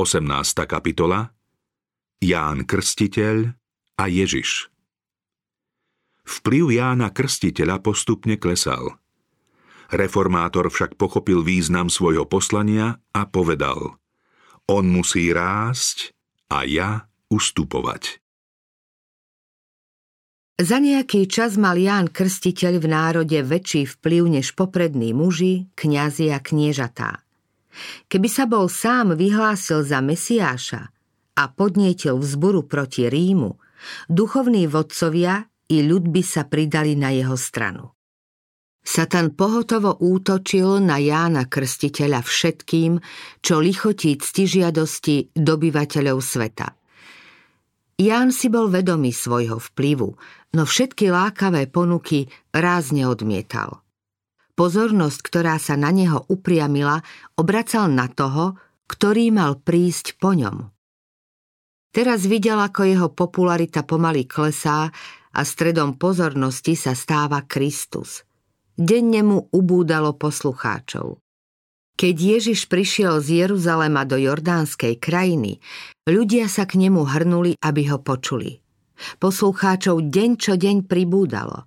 18. kapitola Ján Krstiteľ a Ježiš Vplyv Jána Krstiteľa postupne klesal. Reformátor však pochopil význam svojho poslania a povedal On musí rásť a ja ustupovať. Za nejaký čas mal Ján Krstiteľ v národe väčší vplyv než poprední muži, kňazi a kniežatá. Keby sa bol sám vyhlásil za Mesiáša a podnietil vzburu proti Rímu, duchovní vodcovia i ľud by sa pridali na jeho stranu. Satan pohotovo útočil na Jána Krstiteľa všetkým, čo lichotí ctižiadosti dobyvateľov sveta – Ján si bol vedomý svojho vplyvu, no všetky lákavé ponuky rázne odmietal. Pozornosť, ktorá sa na neho upriamila, obracal na toho, ktorý mal prísť po ňom. Teraz videl, ako jeho popularita pomaly klesá a stredom pozornosti sa stáva Kristus. Denne mu ubúdalo poslucháčov. Keď Ježiš prišiel z Jeruzalema do Jordánskej krajiny, ľudia sa k nemu hrnuli, aby ho počuli. Poslucháčov deň čo deň pribúdalo.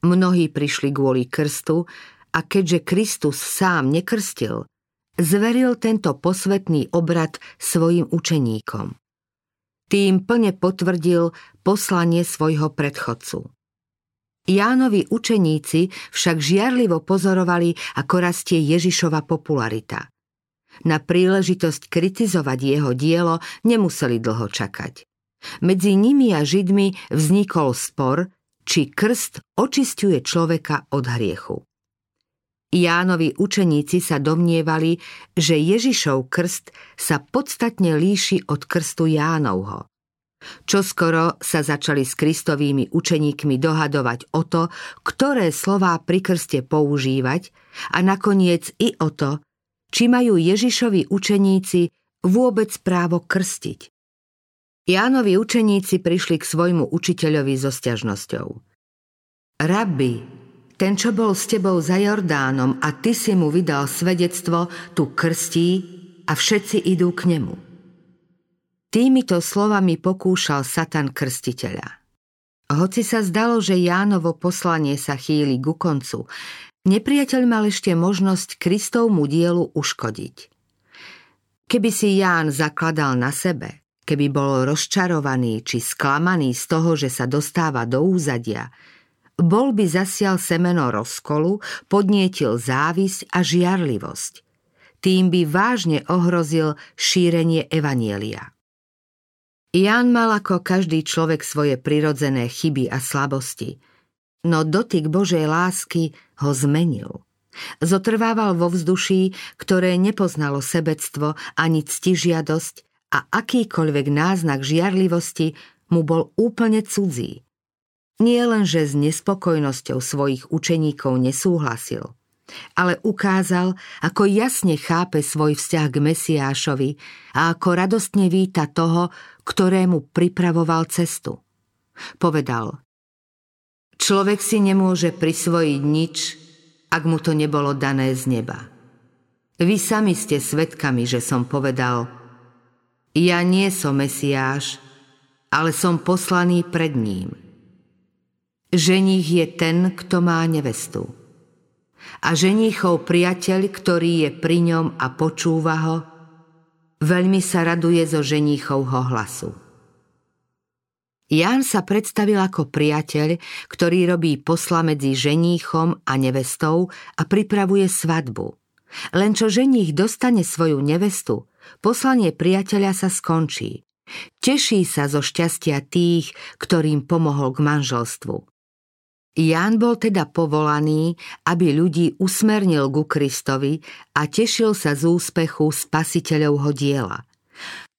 Mnohí prišli kvôli krstu a keďže Kristus sám nekrstil, zveril tento posvetný obrad svojim učeníkom. Tým plne potvrdil poslanie svojho predchodcu. Jánovi učeníci však žiarlivo pozorovali, ako rastie Ježišova popularita. Na príležitosť kritizovať jeho dielo nemuseli dlho čakať. Medzi nimi a Židmi vznikol spor, či krst očistuje človeka od hriechu. Jánovi učeníci sa domnievali, že Ježišov krst sa podstatne líši od krstu Jánovho. Čoskoro sa začali s kristovými učeníkmi dohadovať o to, ktoré slová pri krste používať a nakoniec i o to, či majú Ježišovi učeníci vôbec právo krstiť. Jánovi učeníci prišli k svojmu učiteľovi so sťažnosťou. Rabbi, ten, čo bol s tebou za Jordánom a ty si mu vydal svedectvo, tu krstí a všetci idú k nemu. Týmito slovami pokúšal Satan krstiteľa. Hoci sa zdalo, že Jánovo poslanie sa chýli ku koncu, nepriateľ mal ešte možnosť Kristovmu dielu uškodiť. Keby si Ján zakladal na sebe, keby bol rozčarovaný či sklamaný z toho, že sa dostáva do úzadia, bol by zasial semeno rozkolu, podnietil závisť a žiarlivosť. Tým by vážne ohrozil šírenie evanielia. Jan mal ako každý človek svoje prirodzené chyby a slabosti, no dotyk Božej lásky ho zmenil. Zotrvával vo vzduší, ktoré nepoznalo sebectvo ani ctižiadosť a akýkoľvek náznak žiarlivosti mu bol úplne cudzí. Nie len, že s nespokojnosťou svojich učeníkov nesúhlasil – ale ukázal, ako jasne chápe svoj vzťah k Mesiášovi a ako radostne víta toho, ktorému pripravoval cestu. Povedal, človek si nemôže prisvojiť nič, ak mu to nebolo dané z neba. Vy sami ste svedkami, že som povedal, ja nie som Mesiáš, ale som poslaný pred ním. Ženích je ten, kto má nevestu a ženíchov priateľ, ktorý je pri ňom a počúva ho, veľmi sa raduje zo ženíchovho hlasu. Ján sa predstavil ako priateľ, ktorý robí posla medzi ženíchom a nevestou a pripravuje svadbu. Len čo ženích dostane svoju nevestu, poslanie priateľa sa skončí. Teší sa zo šťastia tých, ktorým pomohol k manželstvu. Ján bol teda povolaný, aby ľudí usmernil ku Kristovi a tešil sa z úspechu spasiteľovho diela.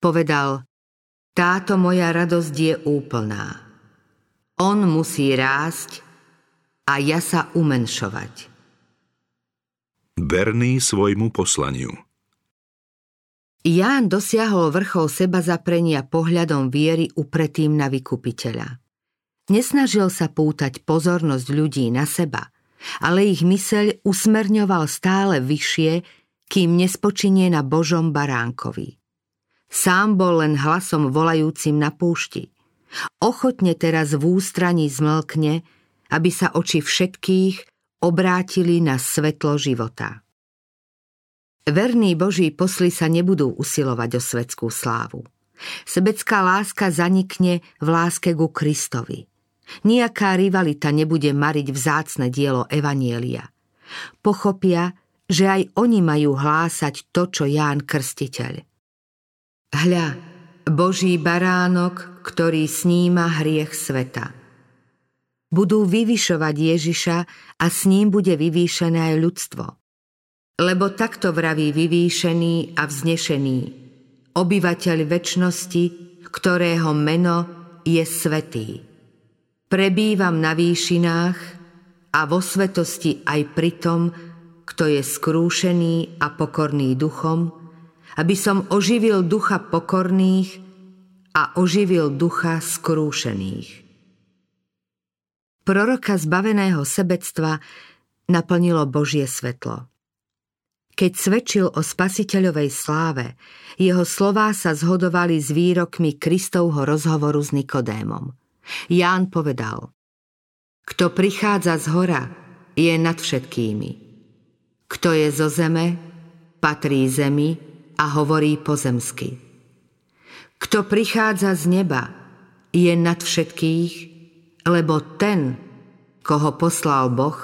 Povedal, táto moja radosť je úplná. On musí rásť a ja sa umenšovať. Berný svojmu poslaniu Ján dosiahol vrchol seba zaprenia pohľadom viery upretým na vykupiteľa. Nesnažil sa pútať pozornosť ľudí na seba, ale ich myseľ usmerňoval stále vyššie, kým nespočinie na Božom baránkovi. Sám bol len hlasom volajúcim na púšti. Ochotne teraz v ústraní zmlkne, aby sa oči všetkých obrátili na svetlo života. Verní Boží posly sa nebudú usilovať o svetskú slávu. Sebecká láska zanikne v láske ku Kristovi. Nijaká rivalita nebude mariť vzácne dielo Evanielia. Pochopia, že aj oni majú hlásať to, čo Ján Krstiteľ. Hľa, Boží baránok, ktorý sníma hriech sveta. Budú vyvyšovať Ježiša a s ním bude vyvýšené aj ľudstvo. Lebo takto vraví vyvýšený a vznešený, obyvateľ väčšnosti, ktorého meno je svetý. Prebývam na výšinách a vo svetosti aj pri tom, kto je skrúšený a pokorný duchom, aby som oživil ducha pokorných a oživil ducha skrúšených. Proroka zbaveného sebectva naplnilo Božie svetlo. Keď svedčil o spasiteľovej sláve, jeho slová sa zhodovali s výrokmi Kristovho rozhovoru s Nikodémom. Ján povedal, kto prichádza z hora, je nad všetkými. Kto je zo zeme, patrí zemi a hovorí pozemsky. Kto prichádza z neba, je nad všetkých, lebo ten, koho poslal Boh,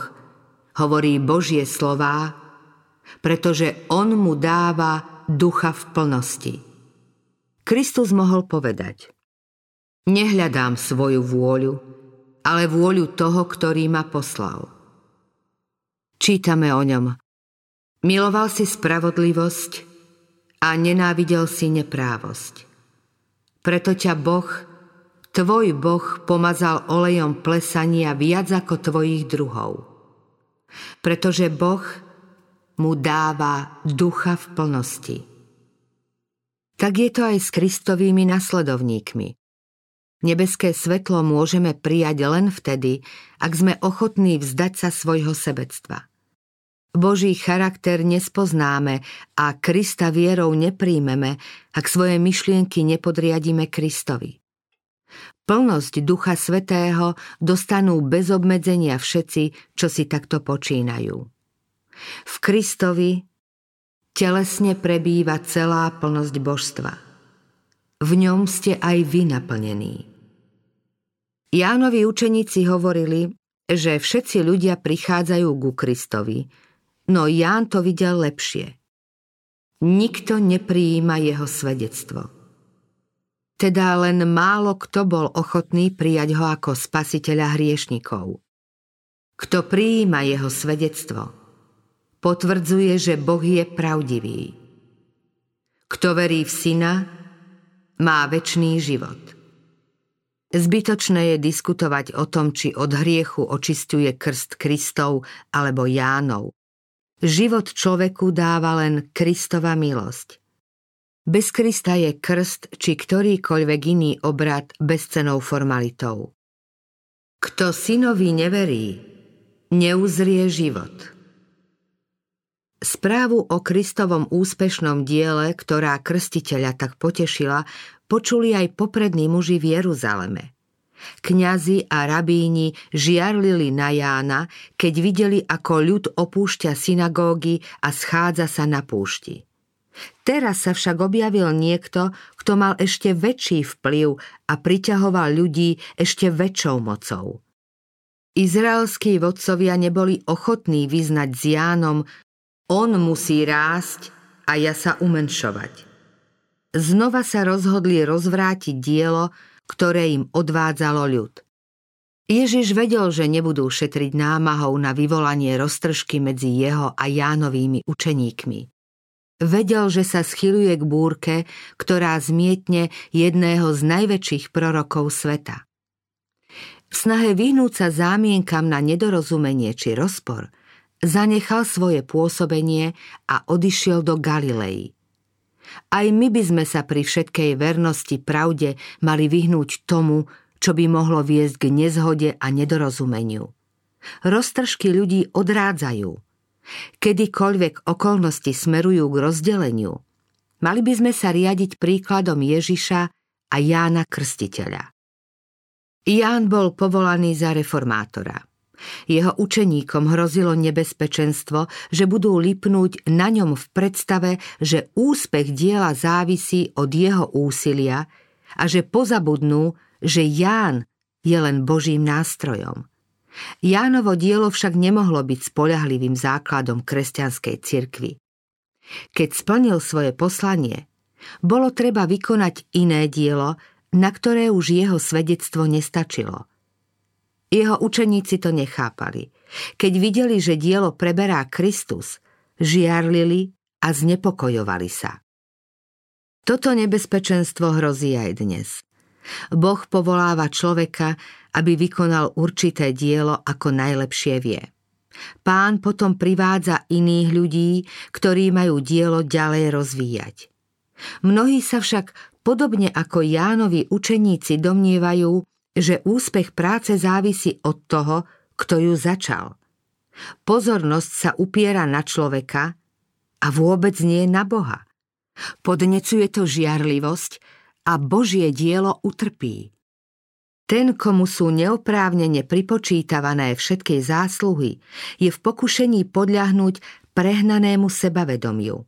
hovorí Božie slová, pretože on mu dáva ducha v plnosti. Kristus mohol povedať, nehľadám svoju vôľu, ale vôľu toho, ktorý ma poslal. Čítame o ňom. Miloval si spravodlivosť a nenávidel si neprávosť. Preto ťa Boh, tvoj Boh, pomazal olejom plesania viac ako tvojich druhov. Pretože Boh mu dáva ducha v plnosti. Tak je to aj s Kristovými nasledovníkmi. Nebeské svetlo môžeme prijať len vtedy, ak sme ochotní vzdať sa svojho sebectva. Boží charakter nespoznáme a Krista vierou nepríjmeme, ak svoje myšlienky nepodriadíme Kristovi. Plnosť Ducha Svetého dostanú bez obmedzenia všetci, čo si takto počínajú. V Kristovi telesne prebýva celá plnosť božstva – v ňom ste aj vy naplnení. Jánovi učeníci hovorili, že všetci ľudia prichádzajú ku Kristovi, no Ján to videl lepšie. Nikto neprijíma jeho svedectvo. Teda len málo kto bol ochotný prijať ho ako spasiteľa hriešnikov. Kto prijíma jeho svedectvo, potvrdzuje, že Boh je pravdivý. Kto verí v syna, má väčší život. Zbytočné je diskutovať o tom, či od hriechu očistuje krst Kristov alebo Jánov. Život človeku dáva len Kristova milosť. Bez Krista je krst či ktorýkoľvek iný obrad bezcenou formalitou. Kto synovi neverí, neuzrie život. Správu o Kristovom úspešnom diele, ktorá krstiteľa tak potešila, počuli aj poprední muži v Jeruzaleme. Kňazi a rabíni žiarlili na Jána, keď videli, ako ľud opúšťa synagógy a schádza sa na púšti. Teraz sa však objavil niekto, kto mal ešte väčší vplyv a priťahoval ľudí ešte väčšou mocou. Izraelskí vodcovia neboli ochotní vyznať s Jánom, on musí rásť a ja sa umenšovať. Znova sa rozhodli rozvrátiť dielo, ktoré im odvádzalo ľud. Ježiš vedel, že nebudú šetriť námahou na vyvolanie roztržky medzi jeho a Jánovými učeníkmi. Vedel, že sa schyluje k búrke, ktorá zmietne jedného z najväčších prorokov sveta. V snahe vyhnúť sa zámienkam na nedorozumenie či rozpor, zanechal svoje pôsobenie a odišiel do Galilei. Aj my by sme sa pri všetkej vernosti pravde mali vyhnúť tomu, čo by mohlo viesť k nezhode a nedorozumeniu. Roztržky ľudí odrádzajú. Kedykoľvek okolnosti smerujú k rozdeleniu, Mali by sme sa riadiť príkladom Ježiša a Jána Krstiteľa. Ján bol povolaný za reformátora. Jeho učeníkom hrozilo nebezpečenstvo, že budú lipnúť na ňom v predstave, že úspech diela závisí od jeho úsilia a že pozabudnú, že Ján je len Božím nástrojom. Jánovo dielo však nemohlo byť spoľahlivým základom kresťanskej cirkvy. Keď splnil svoje poslanie, bolo treba vykonať iné dielo, na ktoré už jeho svedectvo nestačilo. Jeho učeníci to nechápali. Keď videli, že dielo preberá Kristus, žiarlili a znepokojovali sa. Toto nebezpečenstvo hrozí aj dnes. Boh povoláva človeka, aby vykonal určité dielo ako najlepšie vie. Pán potom privádza iných ľudí, ktorí majú dielo ďalej rozvíjať. Mnohí sa však, podobne ako Jánovi učeníci, domnievajú, že úspech práce závisí od toho, kto ju začal. Pozornosť sa upiera na človeka a vôbec nie na Boha. Podnecuje to žiarlivosť a Božie dielo utrpí. Ten, komu sú neoprávnene pripočítavané všetky zásluhy, je v pokušení podľahnúť prehnanému sebavedomiu.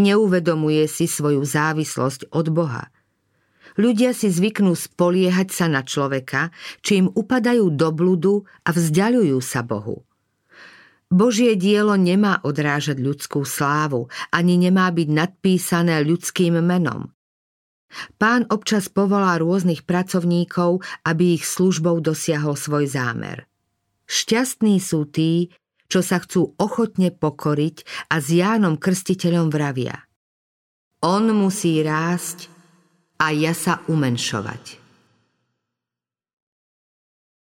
Neuvedomuje si svoju závislosť od Boha. Ľudia si zvyknú spoliehať sa na človeka, či im upadajú do bludu a vzdialujú sa Bohu. Božie dielo nemá odrážať ľudskú slávu, ani nemá byť nadpísané ľudským menom. Pán občas povolá rôznych pracovníkov, aby ich službou dosiahol svoj zámer. Šťastní sú tí, čo sa chcú ochotne pokoriť a s Jánom Krstiteľom vravia. On musí rásť a ja sa umenšovať.